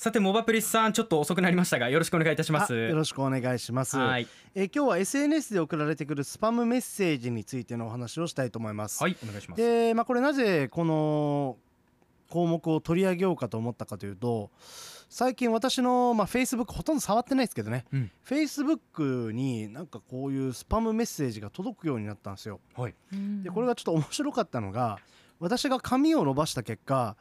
さてモバプリスさんちょっと遅くなりましたがよろしくお願いいたします。よろしくお願いします、はい。えー今日は SNS で送られてくるスパムメッセージについてのお話をしたいと思います、はいお願いします。でまあこれなぜこの項目を取り上げようかと思ったかというと最近私の、まあ、Facebook ほとんど触ってないですけどね、うん。Facebook になんかこういうスパムメッセージが届くようになったんですよ。はい。でこれがちょっと面白かったのが私が髪を伸ばした結果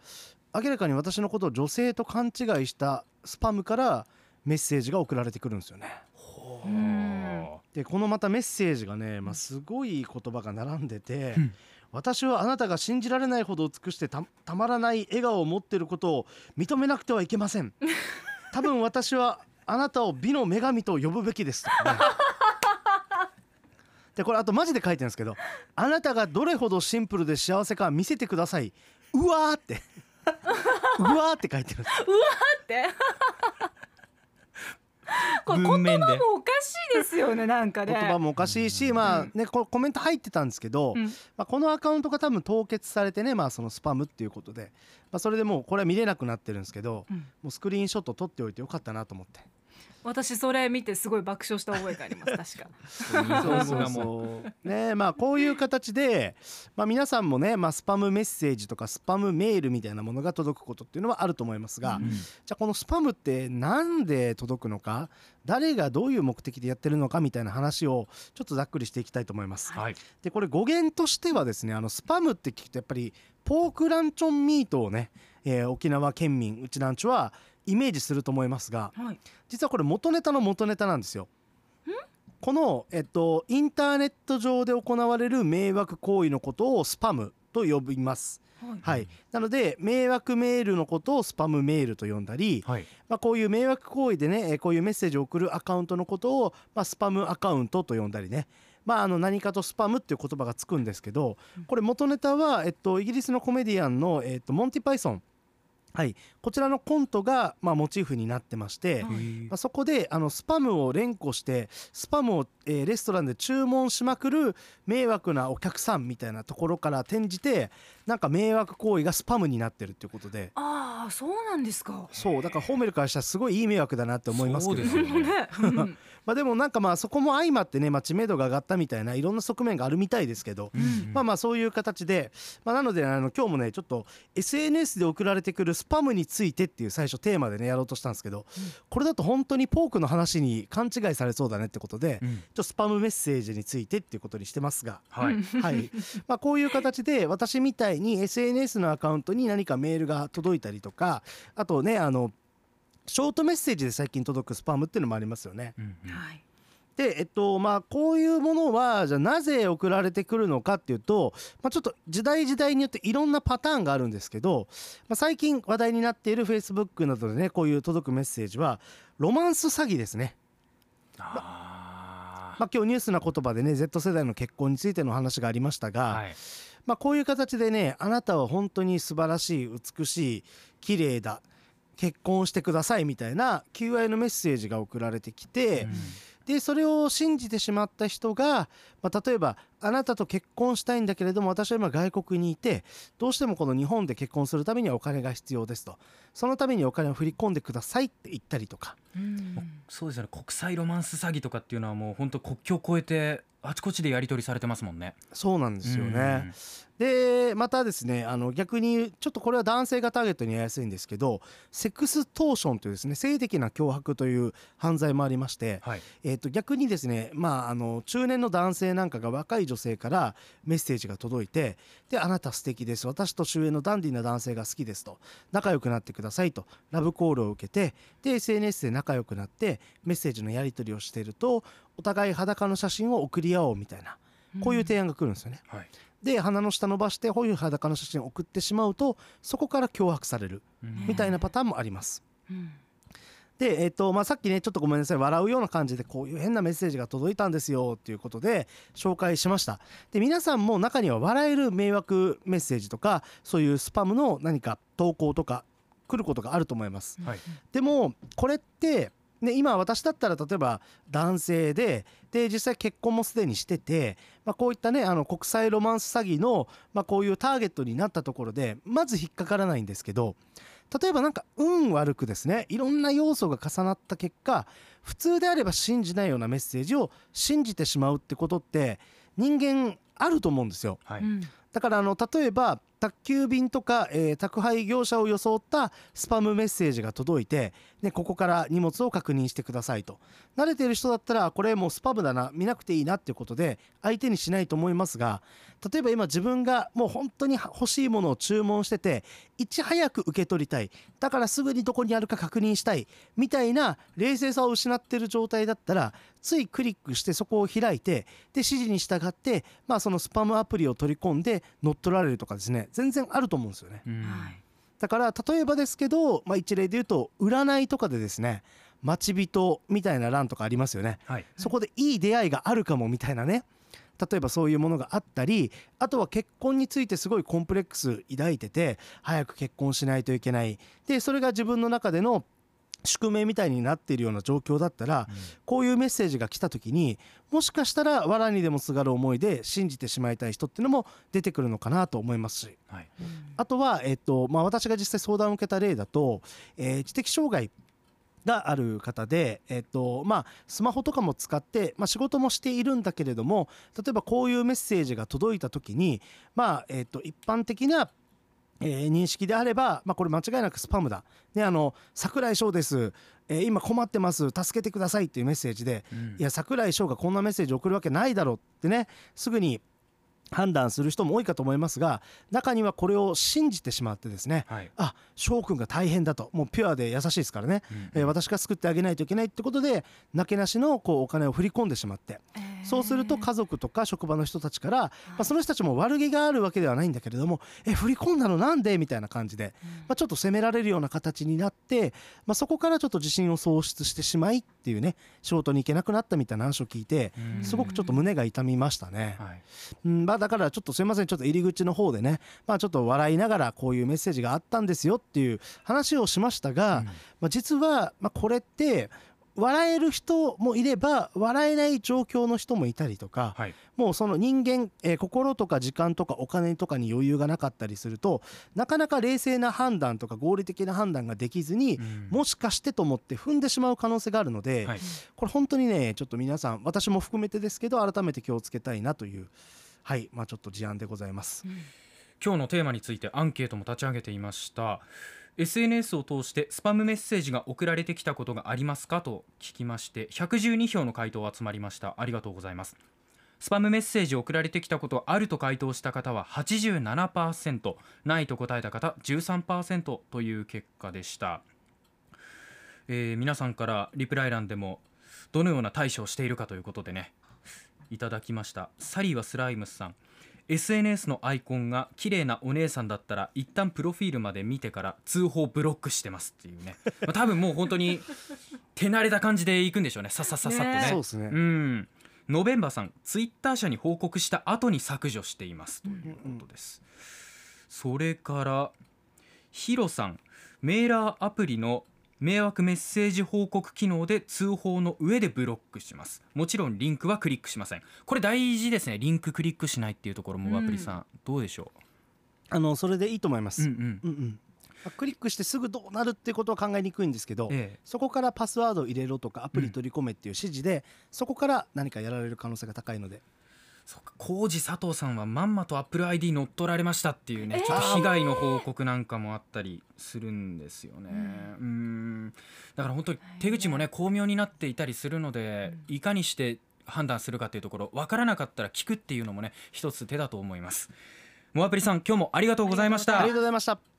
明らかに私のことを女性と勘違いしたスパムからメッセージが送られてくるんですよね。でこのまたメッセージがね、まあ、すごい言葉が並んでてうん。私はあなたが信じられないほど美しくてたたまらない笑顔を持っていることを認めなくてはいけません。多分私はあなたを美の女神と呼ぶべきですとかね。でこれあとマジで書いてるんですけどあなたがどれほどシンプルで幸せか見せてください。うわーってうわーって書いてる。んですって。これ言葉文面で。もおかしいですよねなんかね。言葉もおかしいし、まあねこコメント入ってたんですけど、うん。まあ、このアカウントが多分凍結されてね、まあ、そのスパムっていうことで、まあ、それでもうこれは見れなくなってるんですけど、うん。もうスクリーンショット撮っておいてよかったなと思って。私それ見てすごい爆笑した覚えがあります確か。そうそうそうねまあこういう形で、まあ、皆さんもね、まあ、スパムメッセージとかスパムメールみたいなものが届くことっていうのはあると思いますが、うん。じゃあこのスパムってなんで届くのか誰がどういう目的でやってるのかみたいな話をちょっとざっくりしていきたいと思います。はい。でこれ語源としてはですねあのスパムって聞くとやっぱりポークランチョンミートをね、えー沖縄県民うちなんちゅはイメージすると思いますがはい。実はこれ元ネタの元ネタなんですよ。この、えっと、インターネット上で行われる迷惑行為のことをスパムと呼びます。はい。はい、なので迷惑メールのことをスパムメールと呼んだり、はい。まあ、こういう迷惑行為でねえーこういうメッセージを送るアカウントのことを、まあ、スパムアカウントと呼んだりね、まあ、あの何かとスパムっていう言葉がつくんですけどこれ元ネタは、えっと、イギリスのコメディアンの、えっと、モンティ・パイソン、はい、こちらのコントが、まあ、モチーフになってまして、はい。まあ、そこであのスパムを連呼してスパムを、えーレストランで注文しまくる迷惑なお客さんみたいなところから転じてなんか迷惑行為がスパムになってるっていうことで。ああそうなんですか。そうだからホーメルからしたらすごいいい迷惑だなって思いますけど。そうですよね。まあでもなんかまあそこも相まってね、まあ、知名度が上がったみたいないろんな側面があるみたいですけど、うんまあまあそういう形で、まあ、なのであの今日もねちょっと SNS で送られてくるスパムについてっていう最初テーマでねやろうとしたんですけど、これだと本当にポークの話に勘違いされそうだねってことで、うん。ちょっとスパムメッセージについてっていうことにしてますが。はい。はい。まあ、こういう形で私みたいに SNS のアカウントに何かメールが届いたりとかあとねあのショートメッセージで最近届くスパムっていうのもありますよね。うんうんはいでえっとまあこういうものはじゃあなぜ送られてくるのかっていうと、まあ、ちょっと時代時代によっていろんなパターンがあるんですけど、まあ、最近話題になっている Facebook などでねこういう届くメッセージはロマンス詐欺ですね。あまあ、今日ニュースな言葉でね Z 世代の結婚についての話がありましたが、ーはいまあ、こういう形でねあなたは本当に素晴らしい美しい綺麗だ結婚してくださいみたいな求愛のメッセージが送られてきて、うん。でそれを信じてしまった人が、まあ、例えばあなたと結婚したいんだけれども私は今外国にいてどうしてもこの日本で結婚するためにはお金が必要ですと。そのためにお金を振り込んでくださいって言ったりとか。うんそうですよね国際ロマンス詐欺とかっていうのはもう本当国境を越えてあちこちでやり取りされてますもんね。そうなんですよね。でまたですねあの逆にちょっとこれは男性がターゲットにやりやすいんですけどセックストーションというですね性的な脅迫という犯罪もありまして、はい。えー、と逆にですね、まあ、あの中年の男性なんかが若い女性からメッセージが届いてであなた素敵です私と周囲のダンディーな男性が好きですと仲良くなってくださいとラブコールを受けてで SNS で仲良くなってメッセージのやり取りをしているとお互い裸の写真を送り合おうみたいなこういう提案が来るんですよね。はい。で鼻の下伸ばしてこういう裸の写真を送ってしまうとそこから脅迫されるうんみたいなパターンもあります。うんで、えっとまあ、さっきねちょっとごめんなさい笑うような感じでこういう変なメッセージが届いたんですよっていうことで紹介しましたで皆さんも中には笑える迷惑メッセージとかそういうスパムの何か投稿とか来ることがあると思いますはい。でもこれってね、今私だったら例えば男性でで実際結婚もすでにしてて、まあ、こういったねあの国際ロマンス詐欺の、まあ、こういうターゲットになったところでまず引っかからないんですけど例えばなんか運悪くですねいろんな要素が重なった結果普通であれば信じないようなメッセージを信じてしまうってことって人間あると思うんですよ。はい、うん。だからあの例えば宅急便とか、えー宅配業者を装ったスパムメッセージが届いて、ね、ここから荷物を確認してくださいと。慣れてる人だったらこれもうスパムだな見なくていいなっていうことで相手にしないと思いますが例えば今自分がもう本当に欲しいものを注文してていち早く受け取りたい。だからすぐにどこにあるか確認したい。みたいな冷静さを失ってる状態だったらついクリックしてそこを開いてで指示に従って、まあ、そのスパムアプリを取り込んで乗っ取られるとかですね全然あると思うんですよね。だから例えばですけど、まあ、一例で言うと占いとかでですね待ち人みたいな欄とかありますよね。はい。そこでいい出会いがあるかもみたいなね。例えばそういうものがあったりあとは結婚についてすごいコンプレックス抱いてて早く結婚しないといけない。でそれが自分の中での宿命みたいになっているような状況だったらこういうメッセージが来た時にもしかしたら藁にでもすがる思いで信じてしまいたい人っていうのも出てくるのかなと思いますし。はい。あとは、えっとまあ、私が実際相談を受けた例だと、えー知的障害がある方で、えっとまあ、スマホとかも使って、まあ、仕事もしているんだけれども例えばこういうメッセージが届いた時に、まあえっと一般的なえー認識であれば、まあ、これ間違いなくスパムだ、ね、あの桜井翔です、えー今困ってます。助けてくださいっていうメッセージで、うん。いや桜井翔がこんなメッセージ送るわけないだろうってねすぐに判断する人も多いかと思いますが中にはこれを信じてしまってですねはい。あ翔くんが大変だと。もうピュアで優しいですからね、うん。えー私が救ってあげないといけないってことでなけなしのこうお金を振り込んでしまってそうすると家族とか職場の人たちから、まあ、その人たちも悪気があるわけではないんだけれどもえ振り込んだのなんでみたいな感じで、まあ、ちょっと責められるような形になって、まあ、そこからちょっと自信を喪失してしまいっていうね仕事に行けなくなったみたいな話を聞いてうん。すごくちょっと胸が痛みましたね。はい。うんまあ、だからちょっとすいませんちょっと入り口の方でね、まあ、ちょっと笑いながらこういうメッセージがあったんですよっていう話をしましたが、うん。まあ、実はまあこれって笑える人もいれば笑えない状況の人もいたりとか、はい。もうその人間、えー心とか時間とかお金とかに余裕がなかったりするとなかなか冷静な判断とか合理的な判断ができずに、うん。もしかしてと思って踏んでしまう可能性があるので、はい。これ本当にねちょっと皆さん私も含めてですけど改めて気をつけたいなというはいまあちょっと事案でございます。今日のテーマについてアンケートも立ち上げていました SNS を通してスパムメッセージが送られてきたことがありますかと聞きまして112票の回答集まりました。ありがとうございます。スパムメッセージ送られてきたことあると回答した方は87%ないと答えた方13%という結果でした、えー皆さんからリプライ欄でもどのような対処をしているかということでねいただきました。サリーはスライムスさん。SNS のアイコンが綺麗なお姉さんだったら一旦プロフィールまで見てから通報ブロックしてますっていうね、まあ、多分もう本当に手慣れた感じでいくんでしょうね。さっさっさっさっとね。ね。そうですね。うん。ノベンバーさんツイッター社に報告した後に削除していますということです、それからヒロさんメーラーアプリの迷惑メッセージ報告機能で通報の上でブロックします。もちろんリンクはクリックしません。これ大事ですね。リンククリックしないっていうところもうん。アプリさん、どうでしょあのそれでいいと思います。う、うんうん。うんうん。まあクリックしてすぐどうなるってことは考えにくいんですけど、ええ。そこからパスワードを入れろとかアプリ取り込めっていう指示で、そこから何かやられる可能性が高いのでそうか浩二佐藤さんはまんまと AppleID 乗っ取られましたっていうね、えー。ちょっと被害の報告なんかもあったりするんですよね。うん。だから本当に手口もね巧妙になっていたりするので、いかにして判断するかっていうところ分からなかったら聞くっていうのもね一つ手だと思います。モアプリさん今日もありがとうございました。ありがとうございました。